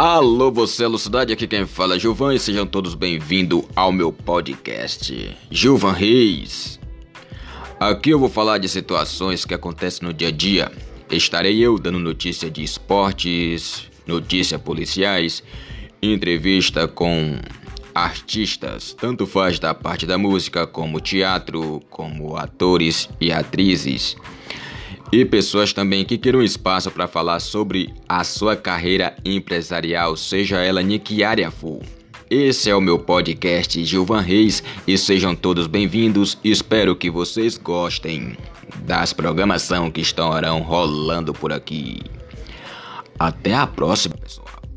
Alô, você, Lucidade, aqui quem fala é Gilvan e sejam todos bem-vindos ao meu podcast, Gilvan Reis. Aqui eu vou falar de situações que acontecem no dia a dia. Estarei eu dando notícia de esportes, notícias policiais, entrevista com artistas, tanto faz da parte da música como teatro, como atores e atrizes. E pessoas também que queiram espaço para falar sobre a sua carreira empresarial, seja ela em que área for. Esse é o meu podcast Gilvan Reis e sejam todos bem-vindos. Espero que vocês gostem das programação que estarão rolando por aqui. Até a próxima, pessoal.